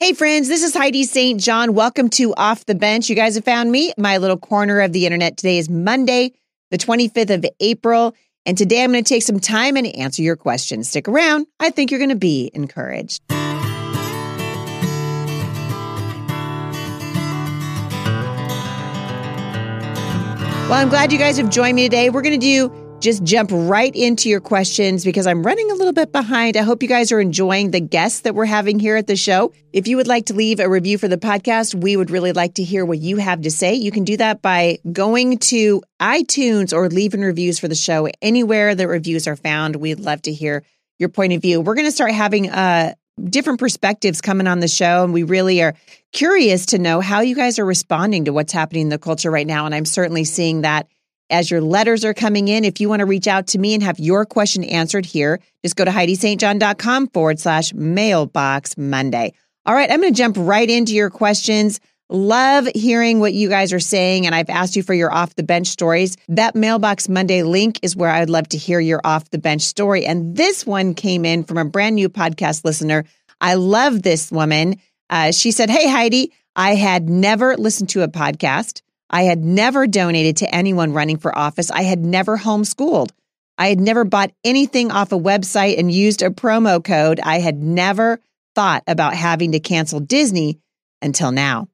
Hey, friends, this is Heidi St. John. Welcome to Off the Bench. You guys have found me, my little corner of the internet. Today is Monday, the 25th of April. And today I'm going to take some time and answer your questions. Stick around. I think you're going to be encouraged. Well, I'm glad you guys have joined me today. We're going to do just jump right into your questions because I'm running a little bit behind. I hope you guys are enjoying the guests that we're having here at the show. If you would like to leave a review for the podcast, we would really like to hear what you have to say. You can do that by going to iTunes or leaving reviews for the show anywhere the reviews are found. We'd love to hear your point of view. We're going to start having uh, different perspectives coming on the show, and we really are curious to know how you guys are responding to what's happening in the culture right now. And I'm certainly seeing that as your letters are coming in. If you want to reach out to me and have your question answered here, just go to HeidiSt.John.com forward slash mailbox Monday. All right, I'm going to jump right into your questions. Love hearing what you guys are saying, and I've asked you for your off the bench stories. That Mailbox Monday link is where I'd love to hear your off the bench story. And this one came in from a brand new podcast listener. I love this woman. Uh, she said, Hey, Heidi, I had never listened to a podcast. I had never donated to anyone running for office. I had never homeschooled. I had never bought anything off a website and used a promo code. I had never thought about having to cancel Disney until now.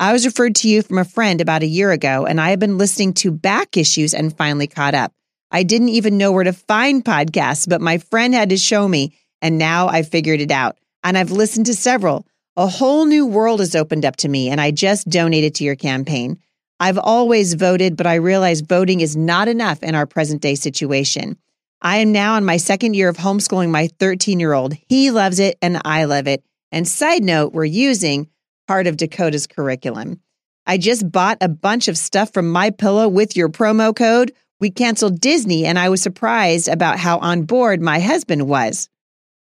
I was referred to you from a friend about a year ago, and I have been listening to back issues and finally caught up. I didn't even know where to find podcasts, but my friend had to show me, and now I figured it out. And I've listened to several. A whole new world has opened up to me, and I just donated to your campaign. I've always voted, but I realize voting is not enough in our present day situation. I am now in my second year of homeschooling my 13 year old. He loves it and I love it. And side note, we're using part of Dakota's curriculum. I just bought a bunch of stuff from My Pillow with your promo code. We canceled Disney and I was surprised about how on board my husband was.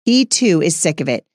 He too is sick of it.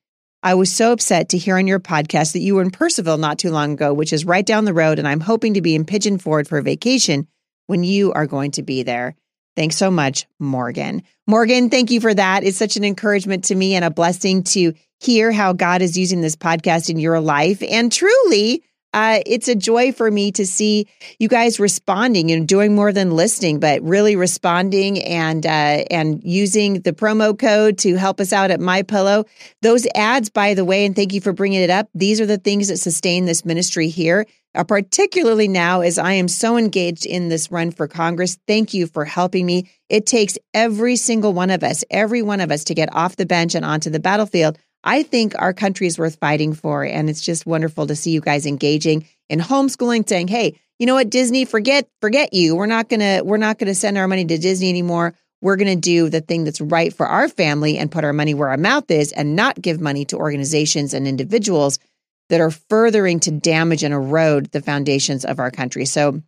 I was so upset to hear on your podcast that you were in Percival not too long ago, which is right down the road, and I'm hoping to be in Pigeon Forge for a vacation when you are going to be there. Thanks so much, Morgan. Morgan, thank you for that. It's such an encouragement to me and a blessing to hear how God is using this podcast in your life. And truly, uh, it's a joy for me to see you guys responding and doing more than listening, but really responding and uh, and using the promo code to help us out at My Pillow. Those ads, by the way, and thank you for bringing it up. These are the things that sustain this ministry here, uh, particularly now as I am so engaged in this run for Congress. Thank you for helping me. It takes every single one of us, every one of us, to get off the bench and onto the battlefield I think our country is worth fighting for. And it's just wonderful to see you guys engaging in homeschooling, saying, hey, you know what, Disney, forget, forget you. We're not gonna, we're not gonna send our money to Disney anymore. We're gonna do the thing that's right for our family and put our money where our mouth is and not give money to organizations and individuals that are furthering to damage and erode the foundations of our country. So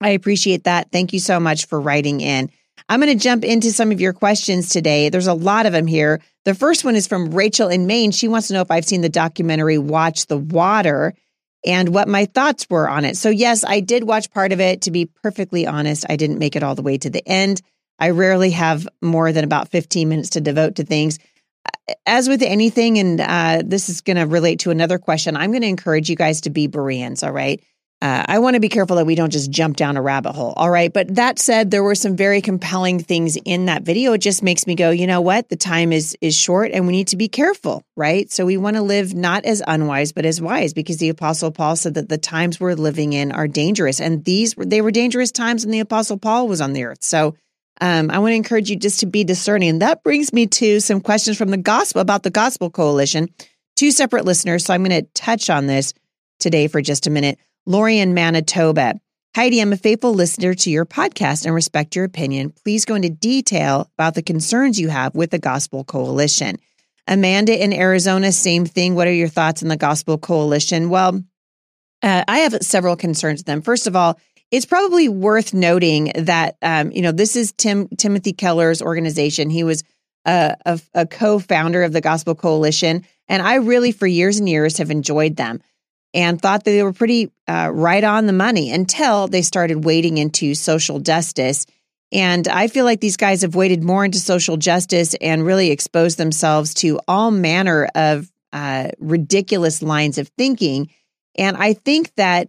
I appreciate that. Thank you so much for writing in. I'm going to jump into some of your questions today. There's a lot of them here. The first one is from Rachel in Maine. She wants to know if I've seen the documentary Watch the Water and what my thoughts were on it. So, yes, I did watch part of it. To be perfectly honest, I didn't make it all the way to the end. I rarely have more than about 15 minutes to devote to things. As with anything, and uh, this is going to relate to another question, I'm going to encourage you guys to be Bereans, all right? Uh, I want to be careful that we don't just jump down a rabbit hole. All right. But that said, there were some very compelling things in that video. It just makes me go, you know what? The time is is short and we need to be careful, right? So we want to live not as unwise, but as wise because the apostle Paul said that the times we're living in are dangerous. And these were they were dangerous times when the apostle Paul was on the earth. So um, I want to encourage you just to be discerning. And that brings me to some questions from the gospel about the gospel coalition. Two separate listeners. So I'm going to touch on this today for just a minute. Lori in Manitoba. Heidi, I'm a faithful listener to your podcast and respect your opinion. Please go into detail about the concerns you have with the Gospel Coalition. Amanda in Arizona, same thing. What are your thoughts on the Gospel Coalition? Well, uh, I have several concerns with them. First of all, it's probably worth noting that um, you know this is Tim Timothy Keller's organization. He was a, a, a co-founder of the Gospel Coalition, and I really, for years and years, have enjoyed them and thought that they were pretty uh, right on the money until they started wading into social justice. And I feel like these guys have waded more into social justice and really exposed themselves to all manner of uh, ridiculous lines of thinking. And I think that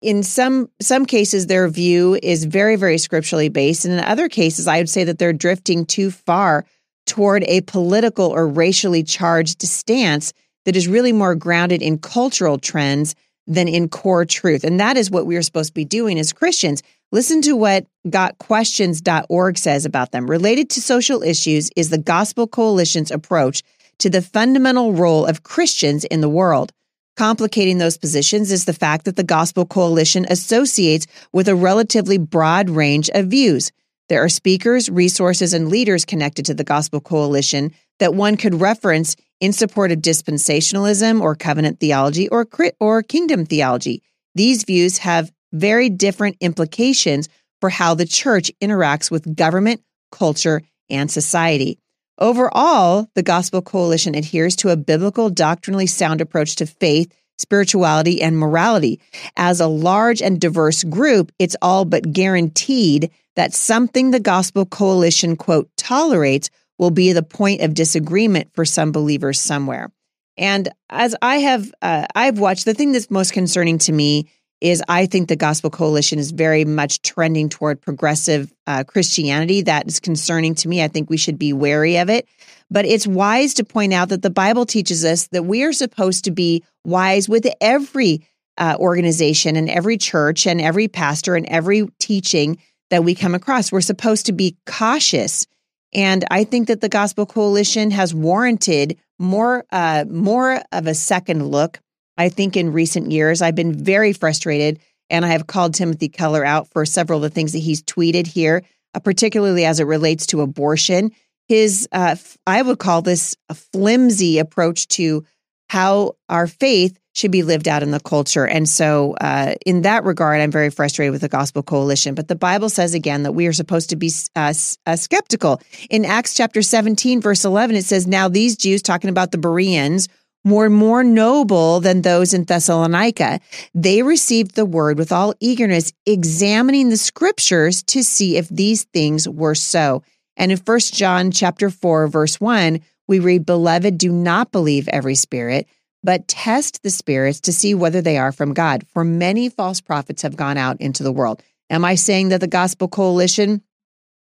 in some some cases their view is very very scripturally based and in other cases i would say that they're drifting too far toward a political or racially charged stance that is really more grounded in cultural trends than in core truth. And that is what we are supposed to be doing as christians. Listen to what gotquestions.org says about them. Related to social issues is the gospel coalition's approach to the fundamental role of christians in the world. Complicating those positions is the fact that the Gospel Coalition associates with a relatively broad range of views. There are speakers, resources, and leaders connected to the Gospel Coalition that one could reference in support of dispensationalism or covenant theology or, or kingdom theology. These views have very different implications for how the church interacts with government, culture, and society. Overall, the Gospel Coalition adheres to a biblical, doctrinally sound approach to faith, spirituality, and morality. As a large and diverse group, it's all but guaranteed that something the Gospel Coalition, quote, tolerates will be the point of disagreement for some believers somewhere. And as I have, uh, I've watched, the thing that's most concerning to me is I think the Gospel Coalition is very much trending toward progressive uh, Christianity. That is concerning to me. I think we should be wary of it. But it's wise to point out that the Bible teaches us that we are supposed to be wise with every uh, organization and every church and every pastor and every teaching that we come across. We're supposed to be cautious. And I think that the Gospel Coalition has warranted more, uh, more of a second look I think in recent years, I've been very frustrated, and I have called Timothy Keller out for several of the things that he's tweeted here, uh, particularly as it relates to abortion. His, uh, I would call this a flimsy approach to how our faith should be lived out in the culture. And so, uh, in that regard, I'm very frustrated with the Gospel Coalition. But the Bible says again that we are supposed to be uh, uh, skeptical. In Acts chapter 17, verse 11, it says, Now these Jews, talking about the Bereans, were more noble than those in Thessalonica. They received the word with all eagerness, examining the scriptures to see if these things were so. And in 1 John chapter 4 verse 1, we read, "Beloved, do not believe every spirit, but test the spirits to see whether they are from God, for many false prophets have gone out into the world." Am I saying that the Gospel Coalition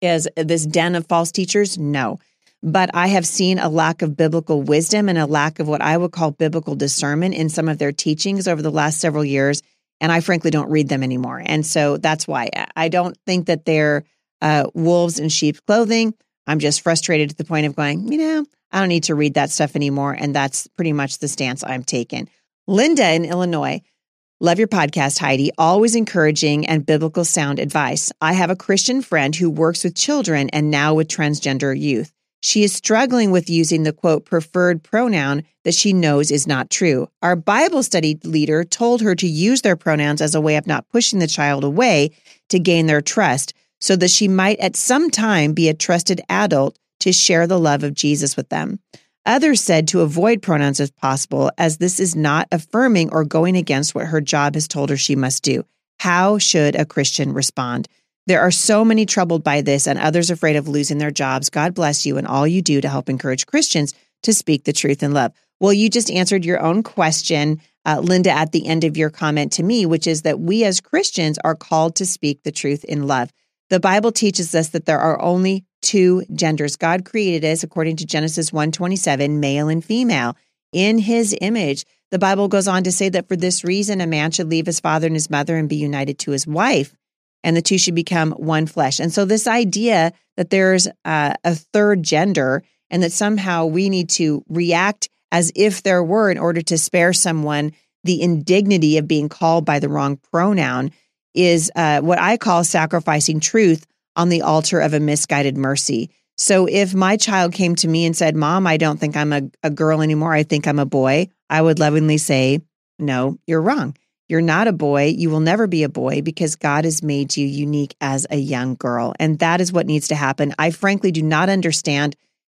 is this den of false teachers? No but I have seen a lack of biblical wisdom and a lack of what I would call biblical discernment in some of their teachings over the last several years. And I frankly don't read them anymore. And so that's why I don't think that they're uh, wolves in sheep's clothing. I'm just frustrated to the point of going, you know, I don't need to read that stuff anymore. And that's pretty much the stance I'm taking. Linda in Illinois. Love your podcast, Heidi. Always encouraging and biblical sound advice. I have a Christian friend who works with children and now with transgender youth. She is struggling with using the quote preferred pronoun that she knows is not true. Our Bible study leader told her to use their pronouns as a way of not pushing the child away to gain their trust so that she might at some time be a trusted adult to share the love of Jesus with them. Others said to avoid pronouns if possible, as this is not affirming or going against what her job has told her she must do. How should a Christian respond? There are so many troubled by this and others afraid of losing their jobs. God bless you and all you do to help encourage Christians to speak the truth in love. Well, you just answered your own question, uh, Linda, at the end of your comment to me, which is that we as Christians are called to speak the truth in love. The Bible teaches us that there are only two genders. God created us, according to Genesis 1:27, male and female, in his image. The Bible goes on to say that for this reason, a man should leave his father and his mother and be united to his wife and the two should become one flesh. And so, this idea that there's a third gender and that somehow we need to react as if there were in order to spare someone the indignity of being called by the wrong pronoun is uh, what I call sacrificing truth on the altar of a misguided mercy. So, if my child came to me and said, Mom, I don't think I'm a, a girl anymore, I think I'm a boy, I would lovingly say, No, you're wrong. You're not a boy. You will never be a boy because God has made you unique as a young girl. And that is what needs to happen. I frankly do not understand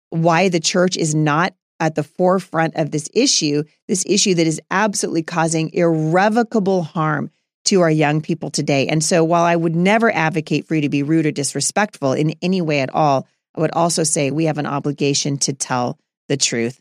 why the church is not at the forefront of this issue, this issue that is absolutely causing irrevocable harm to our young people today. And so while I would never advocate for you to be rude or disrespectful in any way at all, I would also say we have an obligation to tell the truth.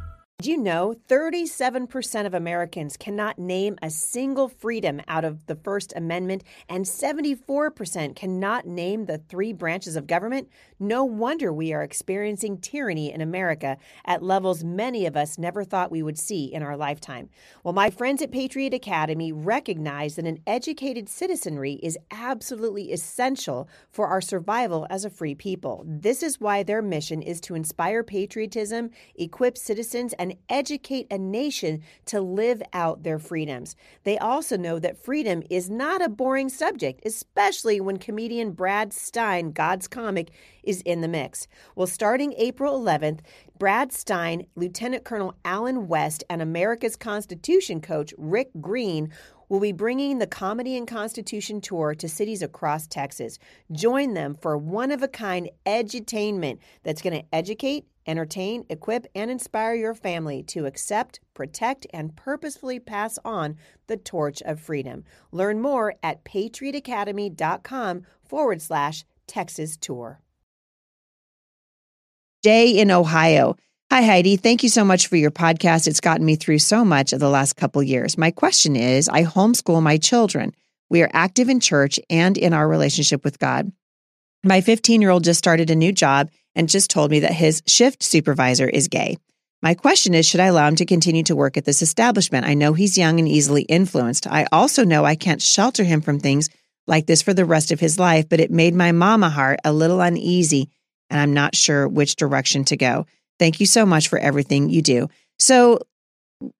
Do you know 37% of Americans cannot name a single freedom out of the First Amendment, and 74% cannot name the three branches of government? No wonder we are experiencing tyranny in America at levels many of us never thought we would see in our lifetime. Well, my friends at Patriot Academy recognize that an educated citizenry is absolutely essential for our survival as a free people. This is why their mission is to inspire patriotism, equip citizens, and educate a nation to live out their freedoms. They also know that freedom is not a boring subject, especially when comedian Brad Stine, God's comic, is in the mix. Well, starting April 11th, Brad Stine, Lieutenant Colonel Allen West, and America's Constitution coach Rick Green will be bringing the Comedy and Constitution Tour to cities across Texas. Join them for one of a kind edutainment that's going to educate, entertain, equip, and inspire your family to accept, protect, and purposefully pass on the torch of freedom. Learn more at patriotacademy.com forward slash Texas Tour. Jay in Ohio. Hi, Heidi. Thank you so much for your podcast. It's gotten me through so much of the last couple years. My question is I homeschool my children. We are active in church and in our relationship with God. My 15 year old just started a new job and just told me that his shift supervisor is gay. My question is Should I allow him to continue to work at this establishment? I know he's young and easily influenced. I also know I can't shelter him from things like this for the rest of his life, but it made my mama heart a little uneasy and I'm not sure which direction to go. Thank you so much for everything you do. So,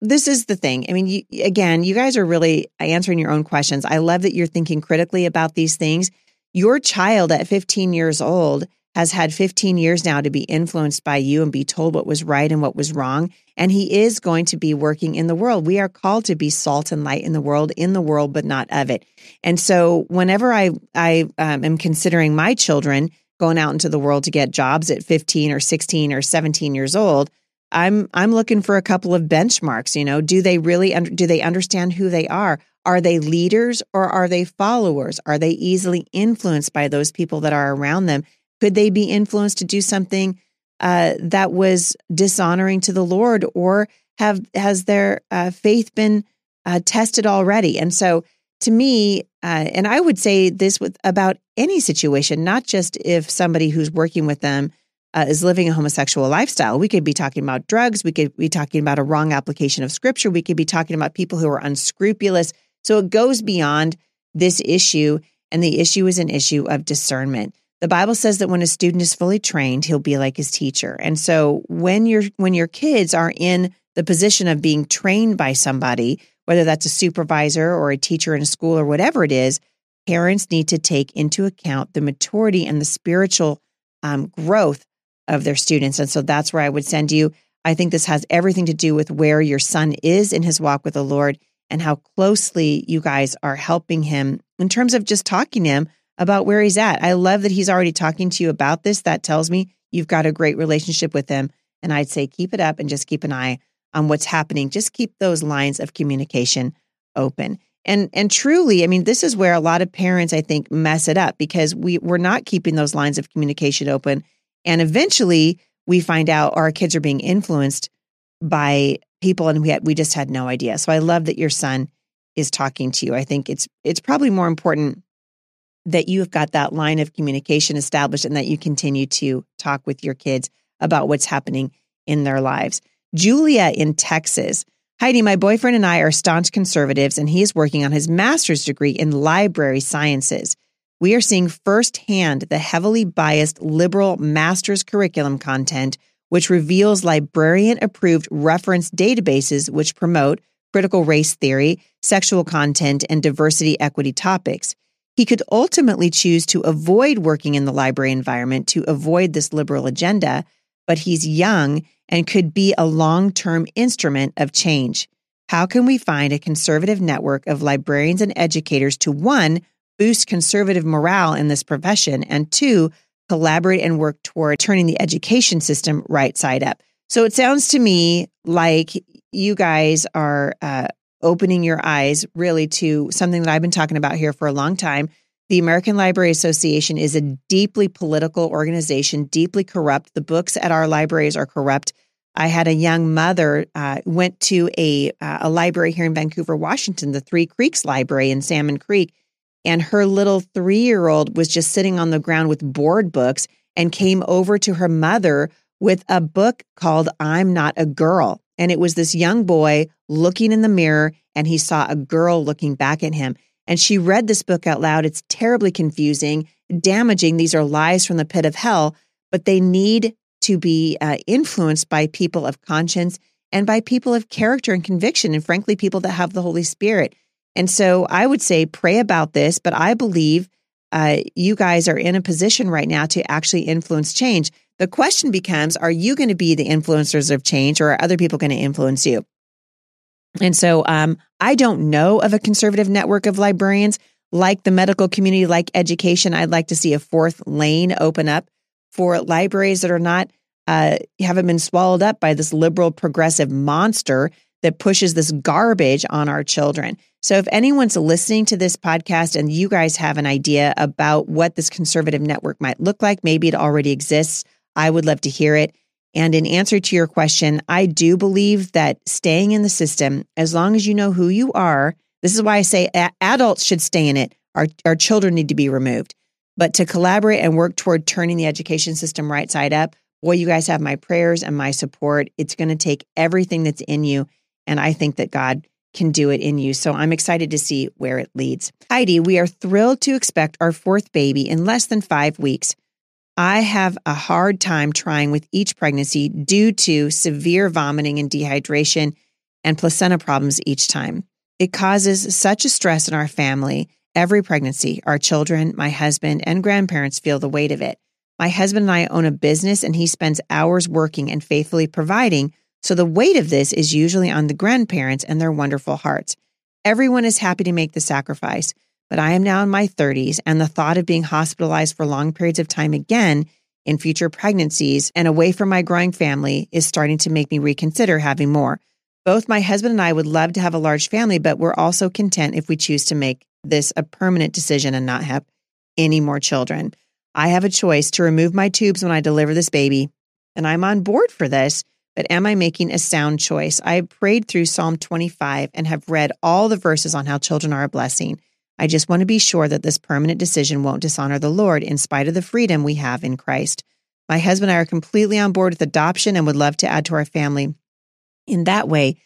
this is the thing. I mean, you, again, you guys are really answering your own questions. I love that you're thinking critically about these things. Your child at 15 years old has had 15 years now to be influenced by you and be told what was right and what was wrong. And he is going to be working in the world. We are called to be salt and light in the world, in the world, but not of it. And so, whenever I I um, am considering my children, going out into the world to get jobs at 15 or 16 or 17 years old i'm i'm looking for a couple of benchmarks you know? Do they really do they understand who they are? Are they leaders or are they followers? Are they easily influenced by those people that are around them? Could they be influenced to do something uh, that was dishonoring to the lord or have has their uh, faith been uh, tested already? And so to me, uh, and I would say this with about any situation, not just if somebody who's working with them uh, is living a homosexual lifestyle. We could be talking about drugs. We could be talking about a wrong application of scripture. We could be talking about people who are unscrupulous. So it goes beyond this issue, and the issue is an issue of discernment. The Bible says that when a student is fully trained, he'll be like his teacher. And so when your when your kids are in the position of being trained by somebody, whether that's a supervisor or a teacher in a school or whatever it is, parents need to take into account the maturity and the spiritual um, growth of their students. And so that's where I would send you. I think this has everything to do with where your son is in his walk with the Lord and how closely you guys are helping him in terms of just talking to him about where he's at. I love that he's already talking to you about this. That tells me you've got a great relationship with him. And I'd say keep it up and just keep an eye on what's happening. Just keep those lines of communication open. And and truly, I mean, this is where a lot of parents, I think, mess it up because we we're not keeping those lines of communication open, and eventually we find out our kids are being influenced by people, and we had, we just had no idea. So I love that your son is talking to you. I think it's it's probably more important that you've got that line of communication established and that you continue to talk with your kids about what's happening in their lives. Julia in Texas. Heidi, my boyfriend and I are staunch conservatives, and he is working on his master's degree in library sciences. We are seeing firsthand the heavily biased liberal master's curriculum content, which reveals librarian approved reference databases which promote critical race theory, sexual content, and diversity equity topics. He could ultimately choose to avoid working in the library environment to avoid this liberal agenda, but he's young and could be a long term instrument of change. How can we find a conservative network of librarians and educators to one, boost conservative morale in this profession, and two, collaborate and work toward turning the education system right side up? So it sounds to me like you guys are uh, opening your eyes really to something that I've been talking about here for a long time. The American Library Association is a deeply political organization, deeply corrupt. The books at our libraries are corrupt. I had a young mother uh, went to a uh, a library here in Vancouver, Washington, the Three Creeks Library in Salmon Creek, and her little three year old was just sitting on the ground with board books and came over to her mother with a book called "I'm Not a Girl," and it was this young boy looking in the mirror, and he saw a girl looking back at him. And she read this book out loud. It's terribly confusing, damaging. These are lies from the pit of hell, but they need to be uh, influenced by people of conscience and by people of character and conviction, and frankly, people that have the Holy Spirit. And so I would say pray about this, but I believe uh, you guys are in a position right now to actually influence change. The question becomes are you going to be the influencers of change, or are other people going to influence you? And so um, I don't know of a conservative network of librarians like the medical community, like education. I'd like to see a fourth lane open up for libraries that are not uh, haven't been swallowed up by this liberal progressive monster that pushes this garbage on our children. So if anyone's listening to this podcast and you guys have an idea about what this conservative network might look like, maybe it already exists, I would love to hear it. And in answer to your question, I do believe that staying in the system, as long as you know who you are, this is why I say adults should stay in it. Our, our children need to be removed. But to collaborate and work toward turning the education system right side up, boy, you guys have my prayers and my support. It's going to take everything that's in you. And I think that God can do it in you. So I'm excited to see where it leads. Heidi, we are thrilled to expect our fourth baby in less than five weeks. I have a hard time trying with each pregnancy due to severe vomiting and dehydration and placenta problems each time. It causes such a stress in our family Every pregnancy, our children, my husband, and grandparents feel the weight of it. My husband and I own a business, and he spends hours working and faithfully providing. So the weight of this is usually on the grandparents and their wonderful hearts. Everyone is happy to make the sacrifice, but I am now in my 30s, and the thought of being hospitalized for long periods of time again in future pregnancies and away from my growing family is starting to make me reconsider having more. Both my husband and I would love to have a large family, but we're also content if we choose to make this a permanent decision and not have any more children. I have a choice to remove my tubes when I deliver this baby, and I'm on board for this. But am I making a sound choice? I have prayed through Psalm 25 and have read all the verses on how children are a blessing. I just want to be sure that this permanent decision won't dishonor the Lord in spite of the freedom we have in Christ. My husband and I are completely on board with adoption and would love to add to our family in that way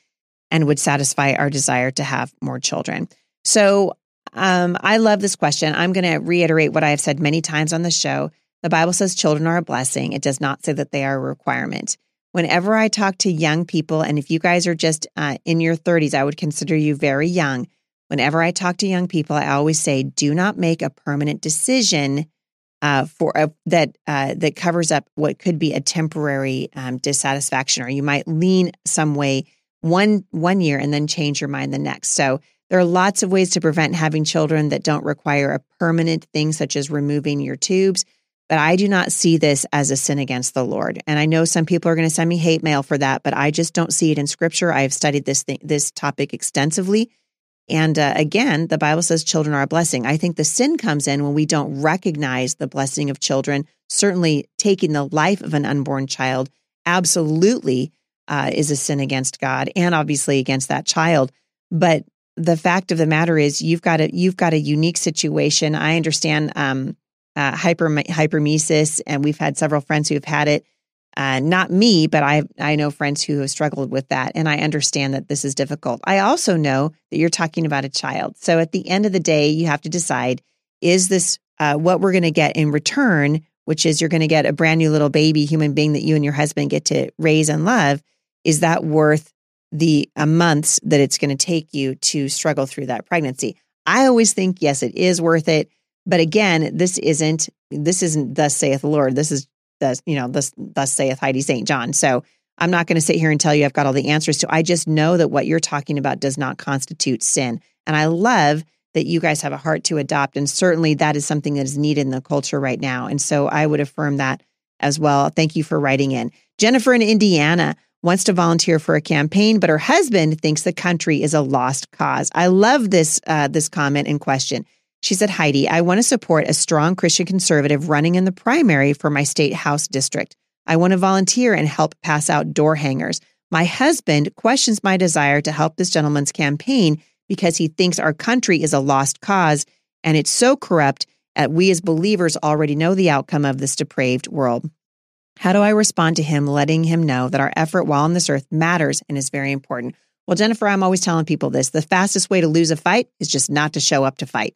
and would satisfy our desire to have more children. So um, I love this question. I'm going to reiterate what I have said many times on the show. The Bible says children are a blessing. It does not say that they are a requirement. Whenever I talk to young people, and if you guys are just uh, in your 30s, I would consider you very young. Whenever I talk to young people, I always say, do not make a permanent decision uh, for a, that uh, that covers up what could be a temporary um, dissatisfaction, or you might lean some way one one year and then change your mind the next. So there are lots of ways to prevent having children that don't require a permanent thing, such as removing your tubes. But I do not see this as a sin against the Lord. And I know some people are going to send me hate mail for that, but I just don't see it in scripture. I have studied this thing, this topic extensively. And uh, again, the Bible says children are a blessing. I think the sin comes in when we don't recognize the blessing of children. Certainly, taking the life of an unborn child absolutely uh, is a sin against God and obviously against that child. But the fact of the matter is you've got a you've got a unique situation. I understand um, uh, hyper hyperemesis, and we've had several friends who have had it. Uh, not me, but I I know friends who have struggled with that, and I understand that this is difficult. I also know that you're talking about a child, so at the end of the day, you have to decide: is this uh, what we're going to get in return? Which is you're going to get a brand new little baby human being that you and your husband get to raise and love. Is that worth the uh, months that it's going to take you to struggle through that pregnancy. I always think, yes, it is worth it. But again, this isn't, this isn't thus saith the Lord. This is thus, you know, thus, thus saith Heidi St. John. So I'm not going to sit here and tell you I've got all the answers to. I just know that what you're talking about does not constitute sin. And I love that you guys have a heart to adopt. And certainly that is something that is needed in the culture right now. And so I would affirm that as well. Thank you for writing in. Jennifer in Indiana wants to volunteer for a campaign, but her husband thinks the country is a lost cause. I love this uh, this comment and question. She said, Heidi, I want to support a strong Christian conservative running in the primary for my state house district. I want to volunteer and help pass out door hangers. My husband questions my desire to help this gentleman's campaign because he thinks our country is a lost cause and it's so corrupt that we as believers already know the outcome of this depraved world. How do I respond to him, letting him know that our effort while on this earth matters and is very important? Well, Jennifer, I'm always telling people this the fastest way to lose a fight is just not to show up to fight.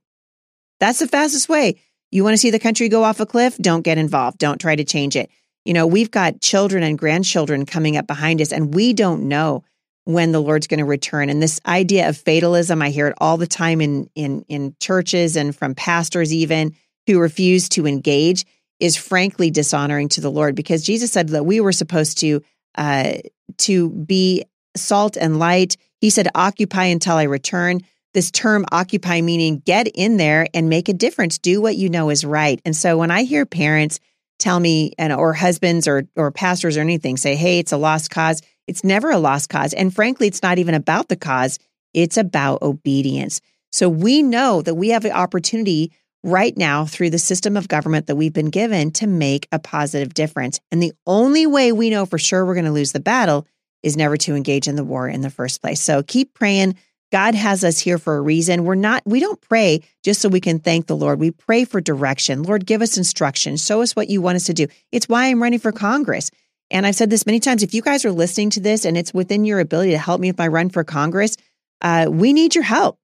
That's the fastest way. You want to see the country go off a cliff? Don't get involved. Don't try to change it. You know, we've got children and grandchildren coming up behind us, and we don't know when the Lord's going to return. And this idea of fatalism, I hear it all the time in in in churches and from pastors even who refuse to engage is frankly dishonoring to the Lord because Jesus said that we were supposed to uh, to be salt and light. He said, "Occupy until I return." This term "occupy" meaning get in there and make a difference. Do what you know is right. And so when I hear parents tell me, and or husbands or or pastors or anything say, "Hey, it's a lost cause," it's never a lost cause. And frankly, it's not even about the cause. It's about obedience. So we know that we have the opportunity right now through the system of government that we've been given to make a positive difference. And the only way we know for sure we're going to lose the battle is never to engage in the war in the first place. So keep praying. God has us here for a reason. We're not, we don't pray just so we can thank the Lord. We pray for direction. Lord, give us instruction. Show us what you want us to do. It's why I'm running for Congress. And I've said this many times. If you guys are listening to this and it's within your ability to help me with my run for Congress, uh, we need your help.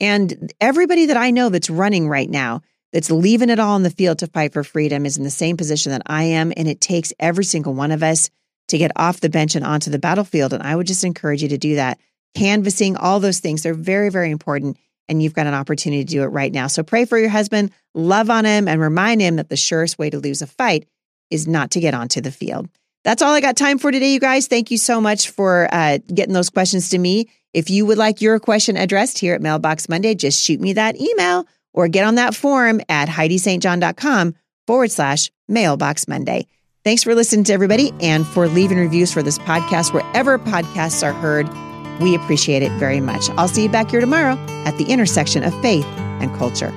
And everybody that I know that's running right now, that's leaving it all in the field to fight for freedom, is in the same position that I am. And it takes every single one of us to get off the bench and onto the battlefield. And I would just encourage you to do that. Canvassing, all those things, they're very, very important. And you've got an opportunity to do it right now. So pray for your husband, love on him, and remind him that the surest way to lose a fight is not to get onto the field. That's all I got time for today, you guys. Thank you so much for uh, getting those questions to me. If you would like your question addressed here at Mailbox Monday, just shoot me that email or get on that form at HeidiSt.John.com forward slash Mailbox Monday. Thanks for listening to everybody and for leaving reviews for this podcast wherever podcasts are heard. We appreciate it very much. I'll see you back here tomorrow at the intersection of faith and culture.